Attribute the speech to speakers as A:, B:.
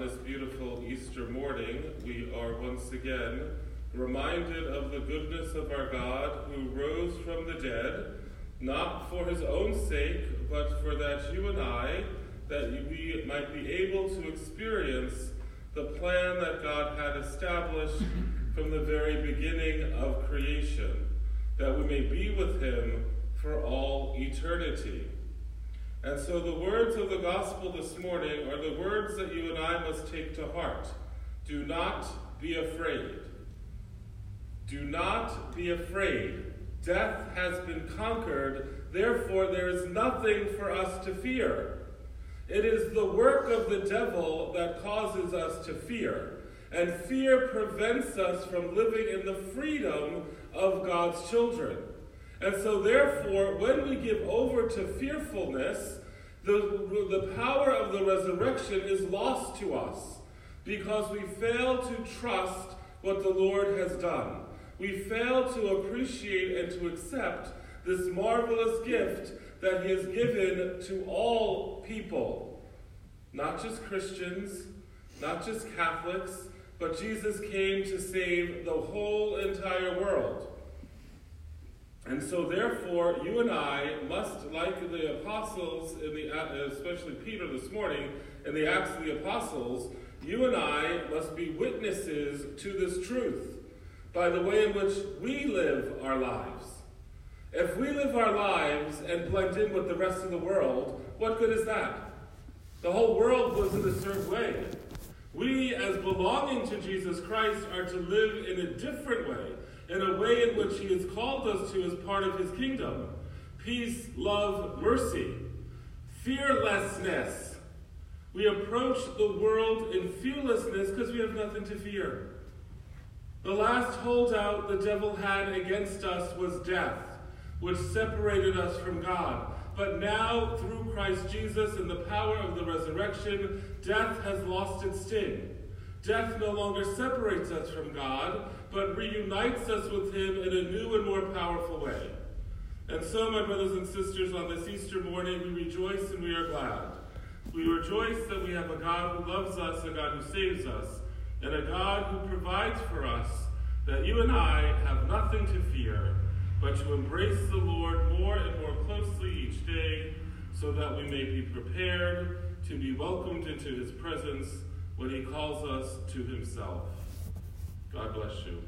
A: on this beautiful Easter morning, we are once again reminded of the goodness of our God who rose from the dead, not for his own sake, but for that you and I, that we might be able to experience the plan that God had established from the very beginning of creation, that we may be with him for all eternity. And so the words of the gospel this morning are the words that you and I must take to heart. Do not be afraid. Do not be afraid. Death has been conquered, therefore, there is nothing for us to fear. It is the work of the devil that causes us to fear, and fear prevents us from living in the freedom of God's children. And so, therefore, when we give over to fearfulness, the, the power of the resurrection is lost to us because we fail to trust what the Lord has done. We fail to appreciate and to accept this marvelous gift that He has given to all people, not just Christians, not just Catholics, but Jesus came to save the whole entire world. And so, therefore, you and I must, like the apostles, in the, especially Peter this morning, in the Acts of the Apostles, you and I must be witnesses to this truth by the way in which we live our lives. If we live our lives and blend in with the rest of the world, what good is that? The whole world lives in a certain way. We, as belonging to Jesus Christ, are to live in a different way in a way in which He has called us to as part of His kingdom peace, love, mercy, fearlessness. We approach the world in fearlessness because we have nothing to fear. The last holdout the devil had against us was death, which separated us from God. But now, through Christ Jesus and the power of the resurrection, death has lost its sting. Death no longer separates us from God, but reunites us with Him in a new and more powerful way. And so, my brothers and sisters, on this Easter morning, we rejoice and we are glad. We rejoice that we have a God who loves us, a God who saves us, and a God who provides for us, that you and I have nothing to fear, but to embrace the Lord more and more closely each day, so that we may be prepared to be welcomed into his presence when he calls us to himself. God bless you.